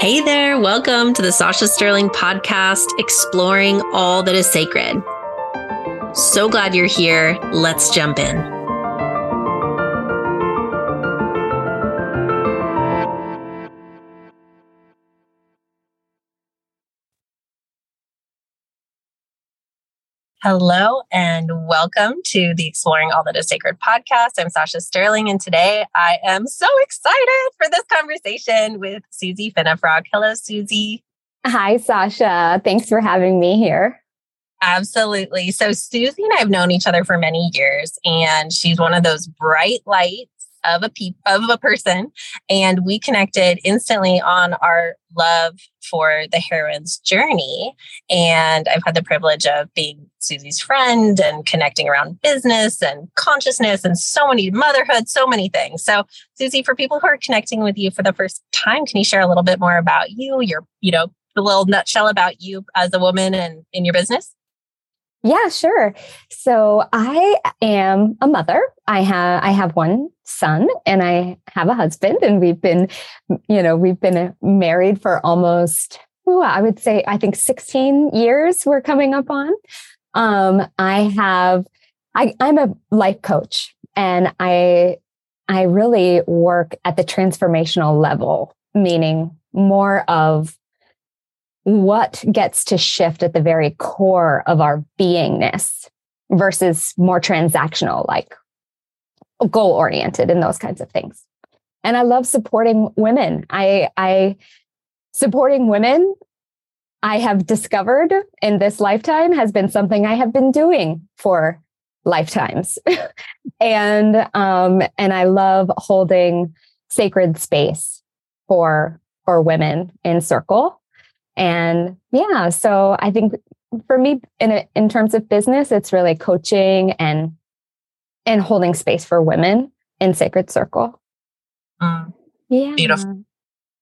Hey there, welcome to the Sasha Sterling podcast, exploring all that is sacred. So glad you're here. Let's jump in. Hello and welcome to the Exploring All That Is Sacred podcast. I'm Sasha Sterling, and today I am so excited for this conversation with Suzy Finnefrock. Hello, Suzy. Hi, Sasha. Thanks for having me here. Absolutely. So, Suzy and I have known each other for many years, and she's one of those bright lights of a pe- of a person and we connected instantly on our love for the heroine's journey. And i've had the privilege of being suzy's friend and connecting around business and consciousness and so many motherhood so many things. So suzy for people who are connecting with you for the first time can you share a little bit more about you your you know the little nutshell about you as a woman and in your business yeah, sure. So I am a mother. I have I have one son and I have a husband and we've been you know, we've been married for almost ooh, I would say I think 16 years we're coming up on. Um I have I I'm a life coach and I I really work at the transformational level, meaning more of what gets to shift at the very core of our beingness versus more transactional, like goal oriented and those kinds of things. And I love supporting women. I, I, supporting women, I have discovered in this lifetime has been something I have been doing for lifetimes. and, um, and I love holding sacred space for, for women in circle and yeah, so I think for me, in a, in terms of business, it's really coaching and and holding space for women in Sacred Circle. Mm. Yeah, beautiful.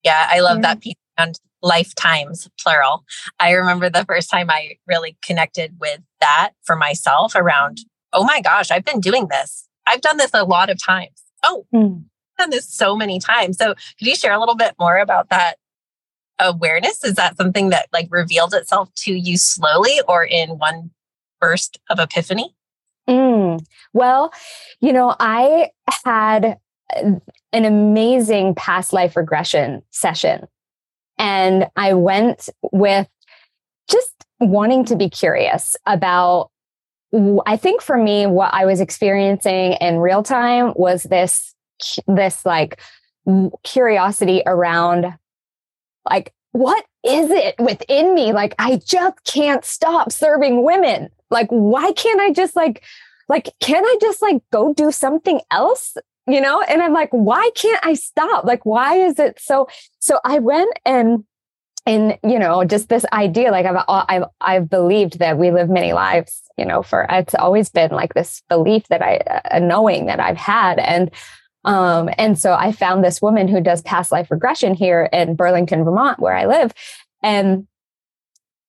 Yeah, I love yeah. that piece around lifetimes plural. I remember the first time I really connected with that for myself around. Oh my gosh, I've been doing this. I've done this a lot of times. Oh, mm. Done this so many times. So, could you share a little bit more about that awareness? Is that something that like revealed itself to you slowly or in one burst of epiphany? Mm, well, you know, I had an amazing past life regression session. And I went with just wanting to be curious about, I think for me, what I was experiencing in real time was this, this like curiosity around like, what is it within me? Like, I just can't stop serving women. Like, why can't I just like, like, can I just like go do something else? You know? And I'm like, why can't I stop? Like, why is it so? So I went and, and you know, just this idea, like I've, uh, I've, I've believed that we live many lives, you know, for, it's always been like this belief that I, uh, a knowing that I've had. And, um, and so I found this woman who does past life regression here in Burlington, Vermont, where I live. And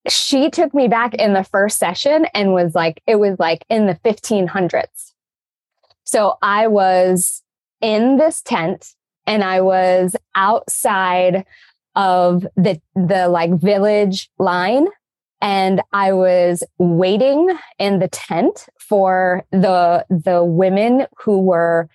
she took me back in the first session and was like, it was like in the 1500s. So I was in this tent and I was outside of the, the like village line and I was waiting in the tent for the, the women who were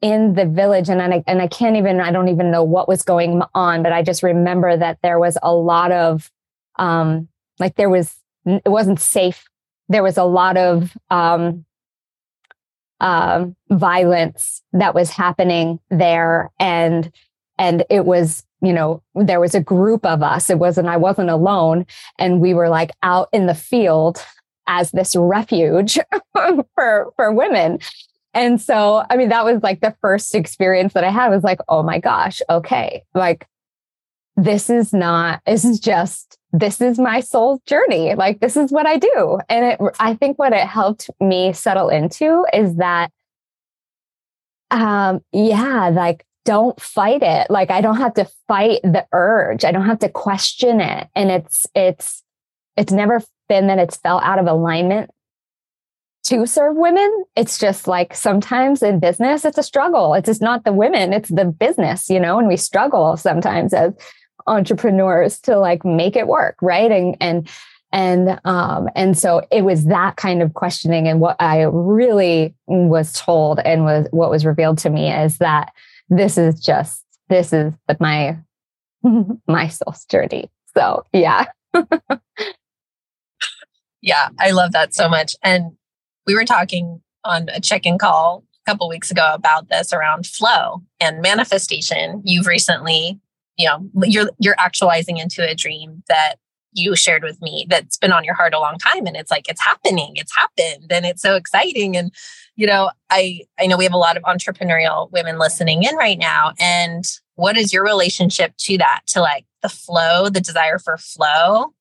in the village and I, and I can't even, I don't even know what was going on, but I just remember that there was a lot of, um, like there was, it wasn't safe. There was a lot of, um, uh, violence that was happening there. And, and it was, you know, there was a group of us. It wasn't, I wasn't alone. And we were like out in the field as this refuge for, for women. And so, I mean, that was like the first experience that I had was like, oh my gosh, okay. Like, this is not, this is just, this is my soul journey. Like, this is what I do. And it, I think what it helped me settle into is that, um, yeah, like, don't fight it. Like, I don't have to fight the urge. I don't have to question it. And it's, it's, it's never been that it's fell out of alignment to serve women. It's just like sometimes in business, it's a struggle. It's just not the women, it's the business, you know, and we struggle sometimes as entrepreneurs to like make it work right and and and um and so it was that kind of questioning and what i really was told and was what was revealed to me is that this is just this is my my soul's journey so yeah yeah i love that so much and we were talking on a check-in call a couple weeks ago about this around flow and manifestation. You've recently you know you're you're actualizing into a dream that you shared with me that's been on your heart a long time and it's like it's happening it's happened and it's so exciting. And you know i i know we have a lot of entrepreneurial women listening in right now and what is your relationship to that to like the flow the desire for flow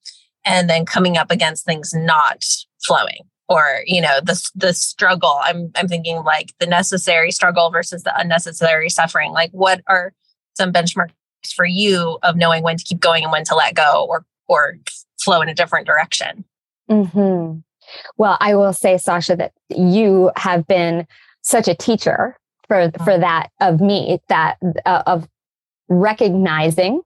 and then coming up against things not flowing or you know the the struggle i'm i'm thinking like the necessary struggle versus the unnecessary suffering like what are some benchmarks for you of knowing when to keep going and when to let go or or flow in a different direction. Mm-hmm. Well, I will say, Sasha, that you have been such a teacher for for mm-hmm. that of me that uh, of recognizing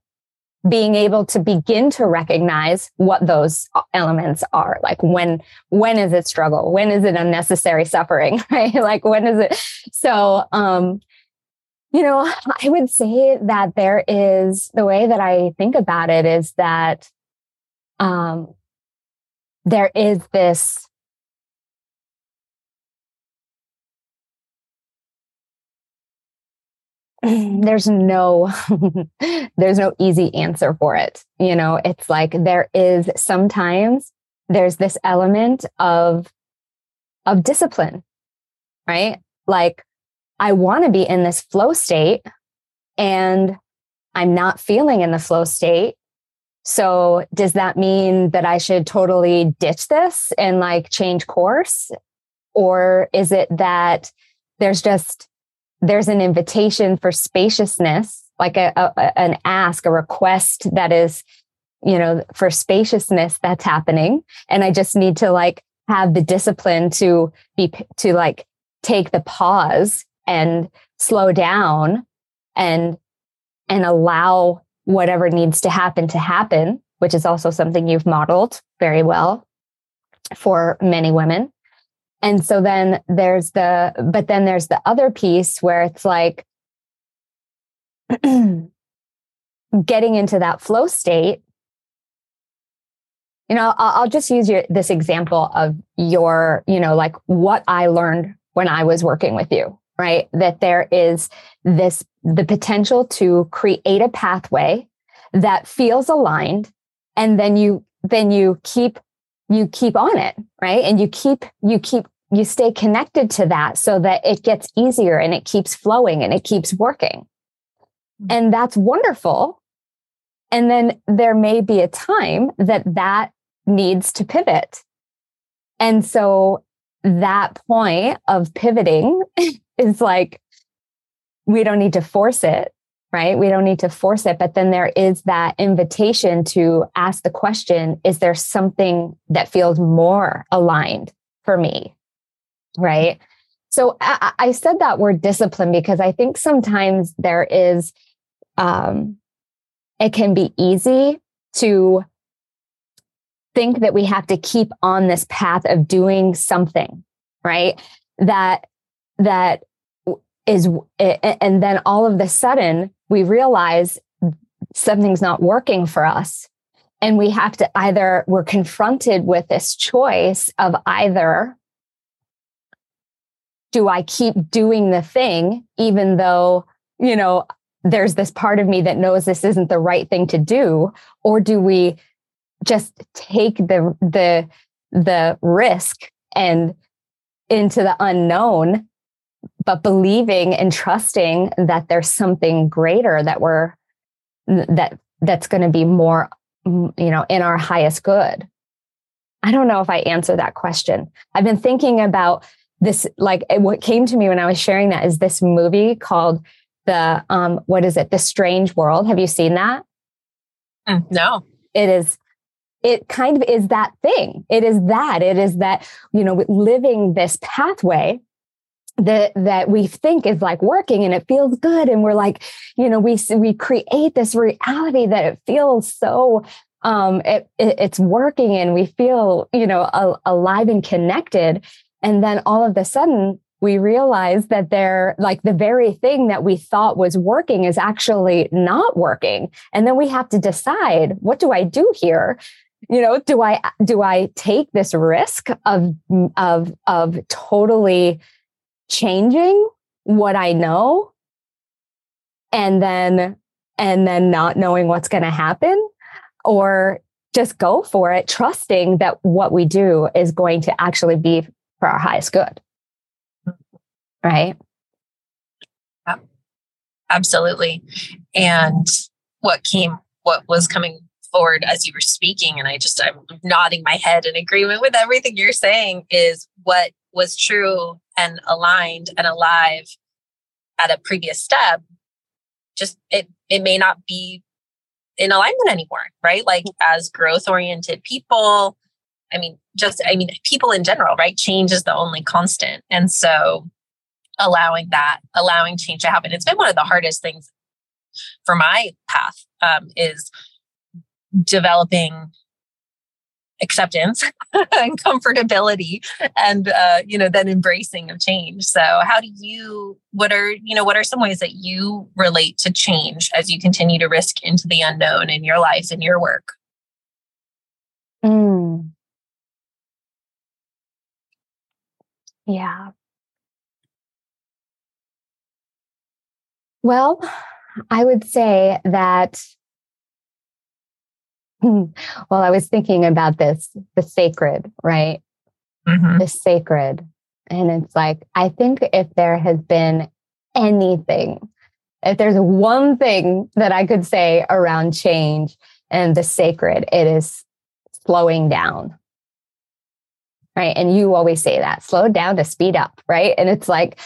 being able to begin to recognize what those elements are. Like when when is it struggle? When is it unnecessary suffering right? Like when is it? So um you know i would say that there is the way that i think about it is that um, there is this there's no there's no easy answer for it. You know it's like there is sometimes there's this element of of discipline right? Like i want to be in this flow state and i'm not feeling in the flow state. So does that mean that I should totally ditch this and like change course? Or is it that there's just, there's an invitation for spaciousness, like a, a an ask, a request that is, you know, for spaciousness that's happening. And I just need to like have the discipline to be, to like take the pause and slow down and, and allow whatever needs to happen to happen, which is also something you've modeled very well for many women. And so then there's the, but then there's the other piece where it's like getting into that flow state. You know, I'll, I'll just use your, this example of your, you know, like what I learned when I was working with you, right? That there is this, the potential to create a pathway that feels aligned. And then you, then you keep, you keep on it, right? And you keep, you keep, you stay connected to that so that it gets easier and it keeps flowing and it keeps working. Mm-hmm. And that's wonderful. And then there may be a time that that needs to pivot. And so that point of pivoting is like, we don't need to force it, right? We don't need to force it. But then there is that invitation to ask the question Is there something that feels more aligned for me? Right. So I, I said that word discipline because I think sometimes there is, um, it can be easy to think that we have to keep on this path of doing something, right? That, that is, and then all of the sudden we realize something's not working for us. And we have to either, we're confronted with this choice of either do I keep doing the thing, even though, you know, there's this part of me that knows this isn't the right thing to do, or do we just take the the the risk and into the unknown but believing and trusting that there's something greater that we're that that's going to be more you know in our highest good. I don't know if i answer that question. I've been thinking about this like what came to me when i was sharing that is this movie called the um what is it? The strange world. Have you seen that? Mm, no. It is it kind of is that thing. It is that. It is that you know living this pathway that that we think is like working and it feels good and we're like you know we we create this reality that it feels so um it, it it's working and we feel you know alive and connected. And then all of a sudden we realize that they're like the very thing that we thought was working is actually not working. And then we have to decide what do i do here? You know do i do i take this risk of of of totally changing what I know and then and then not knowing what's going to happen or just go for it trusting that what we do is going to actually be for our highest good. Right? Absolutely. And what came what was coming forward as you were speaking and i just i'm nodding my head in agreement with everything you're saying is what was true and aligned and alive at a previous step just it it may not be in alignment anymore right? Like as growth oriented people i mean just i mean people in general right? Change is the only constant. And so allowing that allowing change to happen it's been one of the hardest things for my path um, is developing acceptance and comfortability and uh, you know then embracing of change. So how do you what are you know what are some ways that you relate to change as you continue to risk into the unknown in your lives and your work? Mm. yeah. Well i would say that well, I was thinking about this the sacred, right? Mm-hmm. The sacred. And it's like, I think if there has been anything, if there's one thing that I could say around change and the sacred, it is slowing down. Right. And you always say that slow down to speed up. Right. And it's like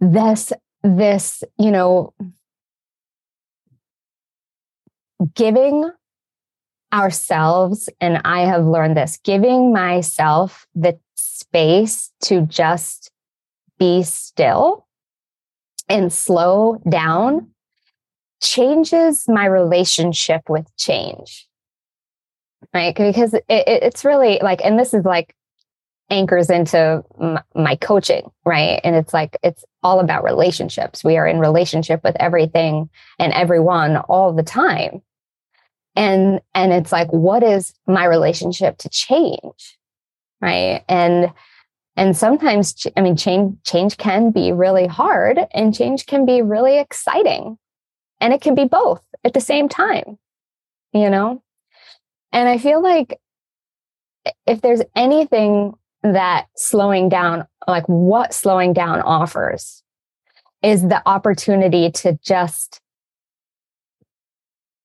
this, this, you know, giving ourselves, and I have learned this giving myself the space to just be still and slow down changes my relationship with change. Right. Because it, it's really like, and this is like anchors into my coaching, right? And it's like, it's all about relationships. We are in relationship with everything and everyone all the time and and it's like what is my relationship to change? Right? And and sometimes i mean change change can be really hard and change can be really exciting. And it can be both at the same time you know? And i feel like if there's anything that slowing down like what slowing down offers is the opportunity to just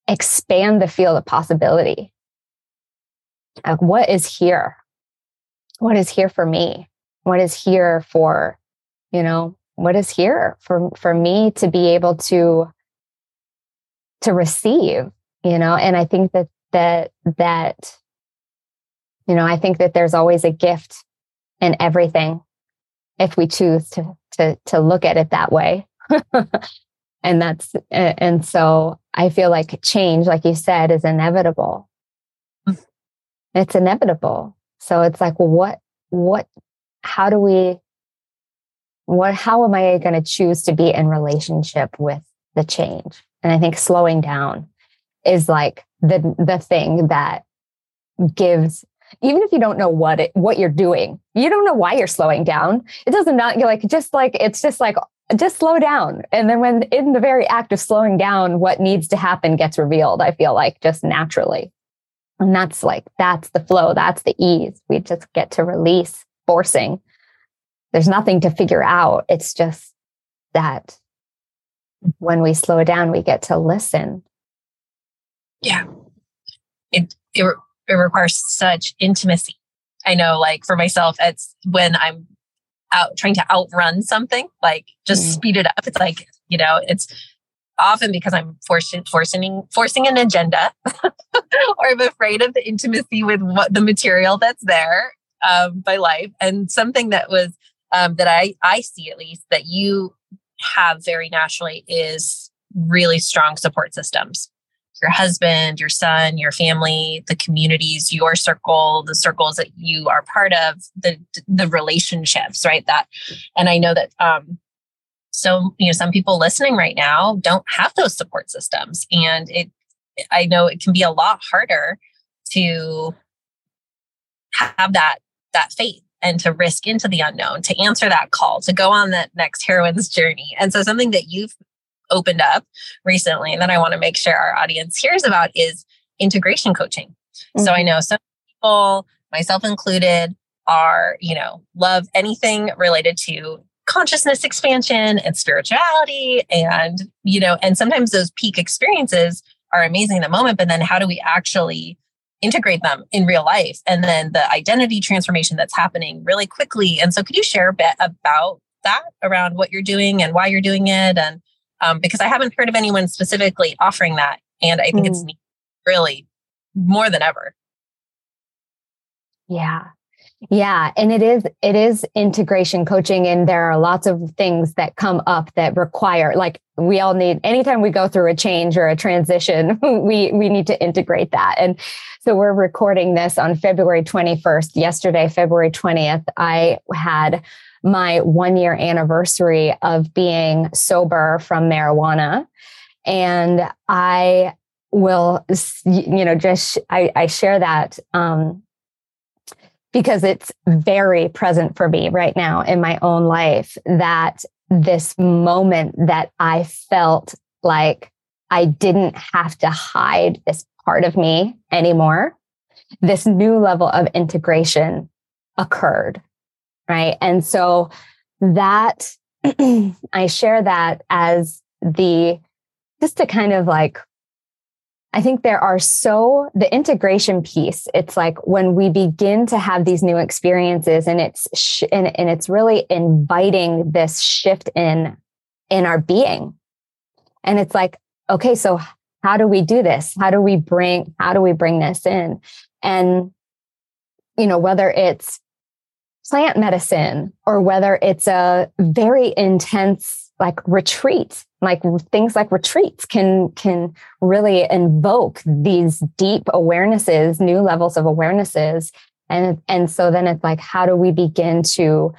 expand the field of possibility. Like, what is here? What is here for me? What is here for, you know, what is here for, for me to be able to, to receive, you know? And I think that, that, that, you know, I think that there's always a gift in everything if we choose to, to, to look at it that way. and that's and so i feel like change like you said is inevitable. Mm. it's inevitable. So it's like well, what what how do we what how am i going to choose to be in relationship with the change? And i think slowing down is like the the thing that gives even if you don't know what it what you're doing you don't know why you're slowing down. It doesn't not you're like just like it's just like just slow down. And then when in the very act of slowing down, what needs to happen gets revealed, I feel like just naturally. And that's like, that's the flow. That's the ease. We just get to release forcing. There's nothing to figure out. It's just that when we slow down, we get to listen. Yeah. It, it, it requires such intimacy. I know, like for myself, it's when I'm out trying to outrun something, like just mm. speed it up. It's like, you know, it's often because I'm forcing forcing forcing an agenda or I'm afraid of the intimacy with what the material that's there um, by life. And something that was um, that I I see at least that you have very naturally is really strong support systems. Your husband, your son, your family, the communities, your circle, the circles that you are part of, the the relationships, right? That, and I know that um, so you know some people listening right now don't have those support systems, and it I know it can be a lot harder to have that that faith and to risk into the unknown, to answer that call, to go on that next heroine's journey. And so something that you've opened up recently and that I want to make sure our audience hears about is integration coaching. Mm-hmm. So I mm-hmm. know some people, myself included, are, you know, love anything related to consciousness expansion and spirituality and, you know, and sometimes those peak experiences are amazing in the moment, but then how do we actually integrate them in real life and then the identity transformation that's happening really quickly and so could you share a bit about that around what you're doing and why you're doing it and um, because i haven't heard of anyone specifically offering that and i think mm. it's really more than ever yeah yeah, and it is it is integration coaching and there are lots of things that come up that require like we all need anytime we go through a change or a transition, we we need to integrate that. And so we're recording this on February 21st. Yesterday, February 20th, I had my 1 year anniversary of being sober from marijuana and I will you know just I, I share that um, because it's very present for me right now in my own life that this moment that I felt like I didn't have to hide this part of me anymore, this new level of integration occurred. Right. And so that I share that as the just to kind of like I think there are so the integration piece. It's like when we begin to have these new experiences, and it's sh- and, and it's really inviting this shift in in our being, and it's like, okay, so how do we do this? How do we bring how do we bring this in? And you know whether it's plant medicine or whether it's a very intense like retreat like things like retreats can can really invoke these deep awarenesses new levels of awarenesses. And and so then it's like how do we begin to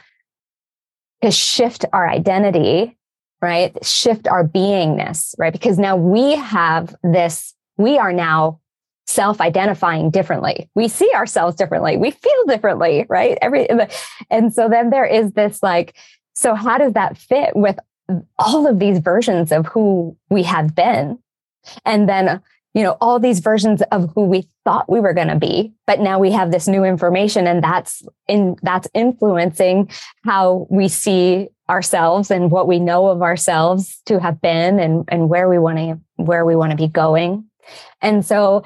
to shift our identity right? Shift our beingness right? Because now we have this we are now self-identifying differently we see ourselves differently we feel differently right every and so then there is this like so how does that fit with all of these versions of who we have been. And then, you know, all these versions of who we thought we were going to be, but now we have this new information and that's in, that's influencing how we see ourselves and what we know of ourselves to have been and, and where we want to, where we want to be going. And so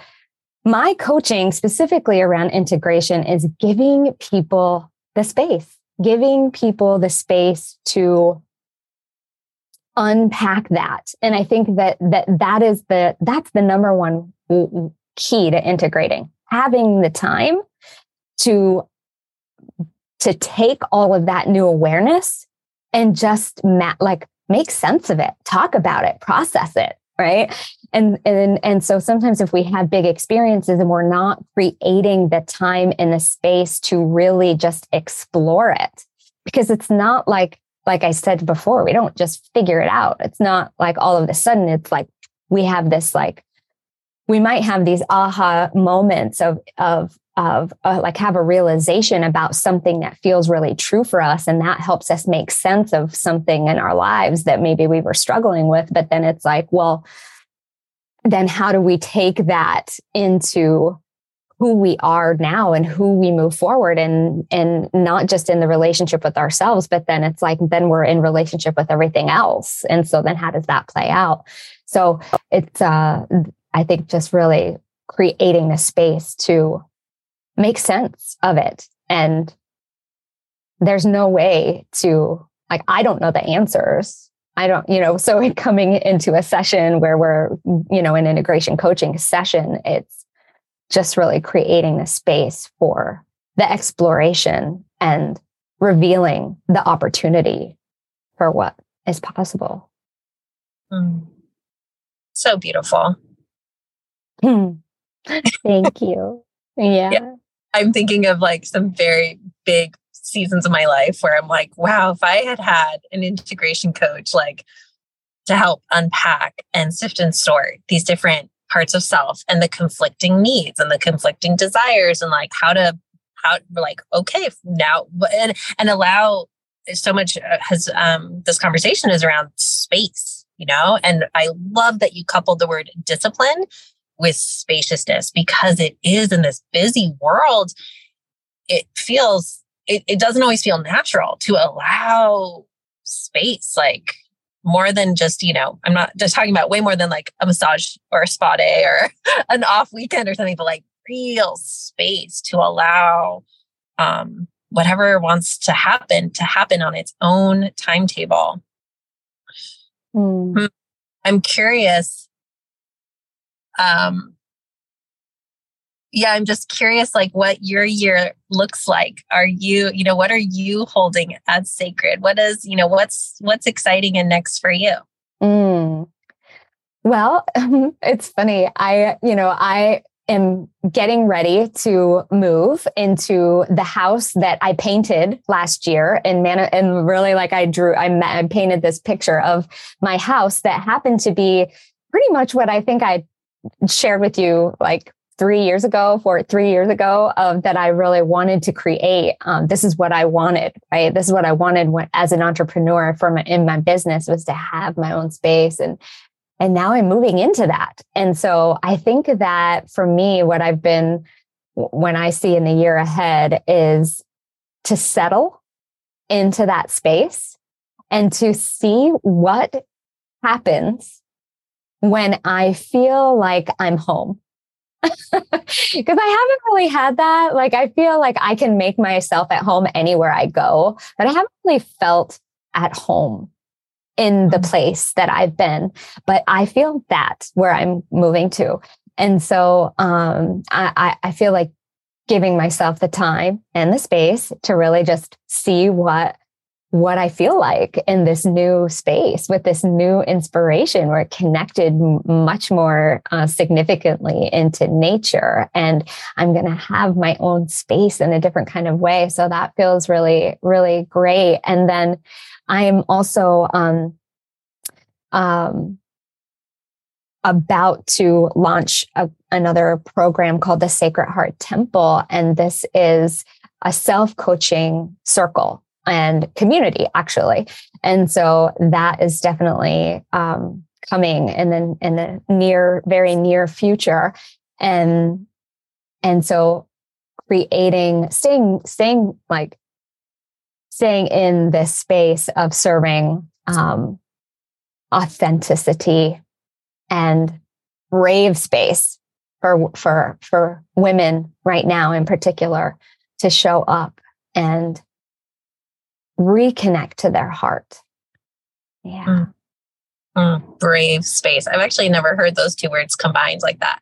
my coaching specifically around integration is giving people the space, giving people the space to unpack that. And I think that that that is the that's the number one key to integrating. Having the time to to take all of that new awareness and just ma- like make sense of it, talk about it, process it, right? And and and so sometimes if we have big experiences and we're not creating the time and the space to really just explore it because it's not like like I said before, we don't just figure it out. It's not like all of a sudden it's like we have this like we might have these aha moments of of of uh, like have a realization about something that feels really true for us and that helps us make sense of something in our lives that maybe we were struggling with. But then it's like well then how do we take that into who we are now and who we move forward and and not just in the relationship with ourselves but then it's like then we're in relationship with everything else. And so then how does that play out? So it's uh i think just really creating the space to make sense of it and there's no way to like i don't know the answers I don't, you know, so coming into a session where we're, you know, an integration coaching session, it's just really creating the space for the exploration and revealing the opportunity for what is possible. Mm. So beautiful. Thank you. Yeah. yeah. I'm thinking of like some very big seasons of my life where I'm like, wow, if I had had an integration coach like to help unpack and sift and sort these different parts of self and the conflicting needs and the conflicting desires and like how to how like okay now and and allow so much uh, has um this conversation is around space you know and i love that you coupled the word discipline with spaciousness because it is in this busy world it feels it, it doesn't always feel natural to allow space like more than just you know i'm not just talking about way more than like a massage or a spa day or an off weekend or something but like real space to allow um whatever wants to happen to happen on its own timetable mm. i'm curious um yeah, I'm just curious, like what your year looks like. Are you, you know, what are you holding as sacred? What is, you know, what's what's exciting and next for you? Mm. Well, it's funny. I, you know, I am getting ready to move into the house that I painted last year and man and really like I drew I, I painted this picture of my house that happened to be pretty much what I think I shared with you like three years ago, for three years ago, of that I really wanted to create. Um, this is what I wanted, right? This is what I wanted when, as an entrepreneur for my, in my business was to have my own space and and now I'm moving into that. And so I think that for me, what I've been when I see in the year ahead is to settle into that space and to see what happens when I feel like I'm home because I haven't really had that. Like, I feel like I can make myself at home anywhere I go, but I haven't really felt at home in the mm-hmm. place that I've been. But I feel that where I'm moving to. And so um, I, I feel like giving myself the time and the space to really just see what what I feel like in this new space with this new inspiration. We're connected much more uh, significantly into nature, and I'm going to have my own space in a different kind of way. So that feels really, really great. And then I'm also um, um, about to launch a, another program called the Sacred Heart Temple, and this is a self coaching circle and community actually. And so that is definitely um, coming in the in the near very near future. And and so creating staying staying like staying in this space of serving um, authenticity and brave space for for for women right now in particular to show up and reconnect to their heart. Yeah. Mm. Mm, brave space. I've actually never heard those two words combined like that.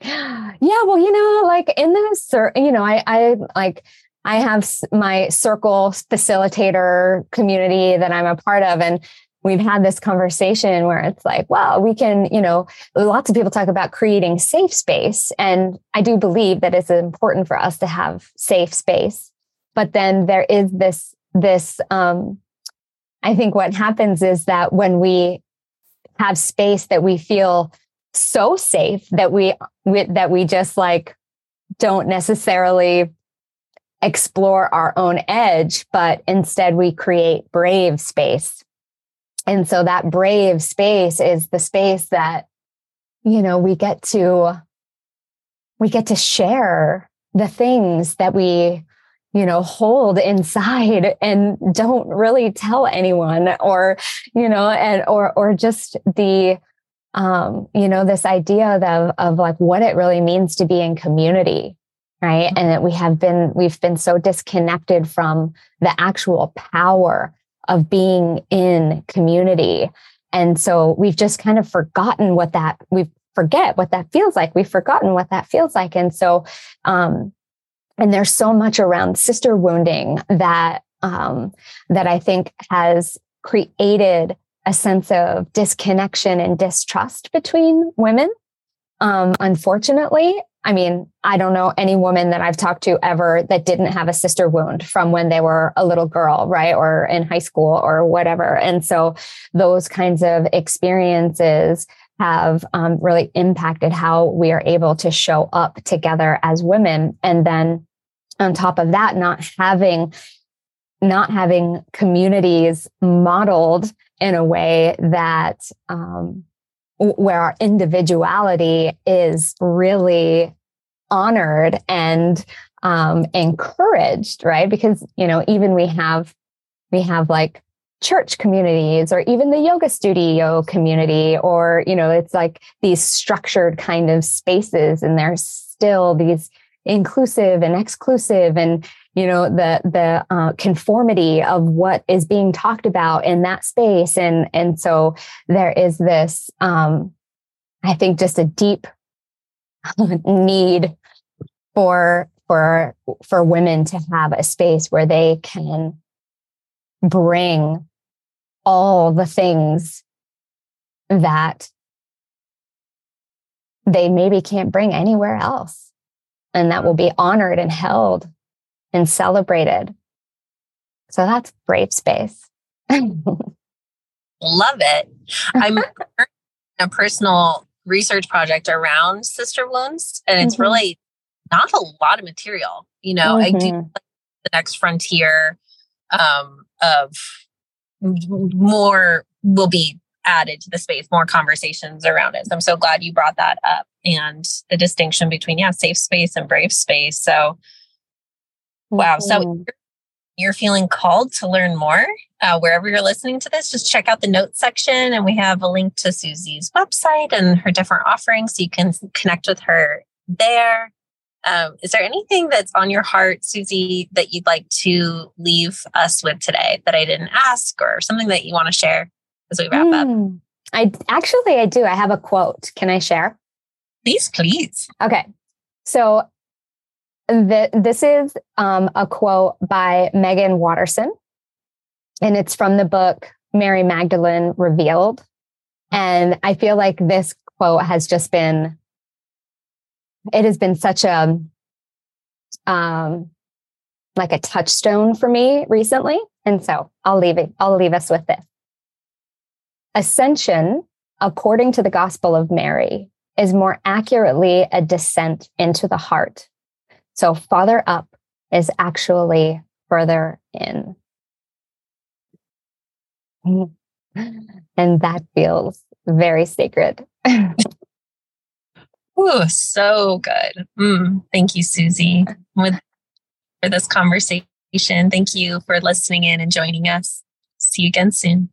Yeah, well, you know, like in the you know, I I like I have my circle facilitator community that I'm a part of and we've had this conversation where it's like, well, we can, you know, lots of people talk about creating safe space and I do believe that it's important for us to have safe space. But then there is this this um, i think what happens is that when we have space that we feel so safe that we, we that we just like don't necessarily explore our own edge but instead we create brave space. And so that brave space is the space that you know we get to we get to share the things that we you know, hold inside and don't really tell anyone or, you know, and, or, or just the, um, you know, this idea of, of like what it really means to be in community. Right. And that we have been, we've been so disconnected from the actual power of being in community. And so we've just kind of forgotten what that, we forget what that feels like. We've forgotten what that feels like. And so, um, and there's so much around sister wounding that um, that I think has created a sense of disconnection and distrust between women. Um, unfortunately, I mean, I don't know any woman that I've talked to ever that didn't have a sister wound from when they were a little girl, right? Or in high school or whatever. And so those kinds of experiences have um, really impacted how we are able to show up together as women. And then on top of that, not having not having communities modeled in a way that um, where our individuality is really honored and um, encouraged, right? Because you know, even we have we have like church communities or even the yoga studio community or you know it's like these structured kind of spaces and there's still these inclusive and exclusive and you know the the uh, conformity of what is being talked about in that space. And and so there is this um i think just a deep need for for for women to have a space where they can bring all the things that they maybe can't bring anywhere else and that will be honored and held and celebrated. So that's brave space. Love it. I'm a personal research project around sister wounds, and it's mm-hmm. really not a lot of material. You know, mm-hmm. I do mm-hmm. the next frontier um, of more will be added to the space, more conversations around it. So I'm so glad you brought that up and the distinction between, yeah, safe space and brave space. So, wow. So mm-hmm. you're feeling called to learn more, uh, wherever you're listening to this, just check out the notes section. And we have a link to Suzy's website and her different offerings. So you can connect with her there. Um, is there anything that's on your heart, Suzy, that you'd like to leave us with today that I didn't ask or something that you want to share as we wrap mm, up? I actually I do. I have a quote. Can I share? Please, please. Okay. So the, this is um, a quote by Meggan Watterson, and it's from the book Mary Magdalene Revealed. And I feel like this quote has just been, it has been such a, um, like a touchstone for me recently. And so I'll leave it, I'll leave us with this. Ascension, according to the Gospel of Mary, is more accurately a descent into the heart. So farther up is actually further in. And that feels very sacred. Ooh, so good. Mm, thank you, Suzy, with, for this conversation. Thank you for listening in and joining us. See you again soon.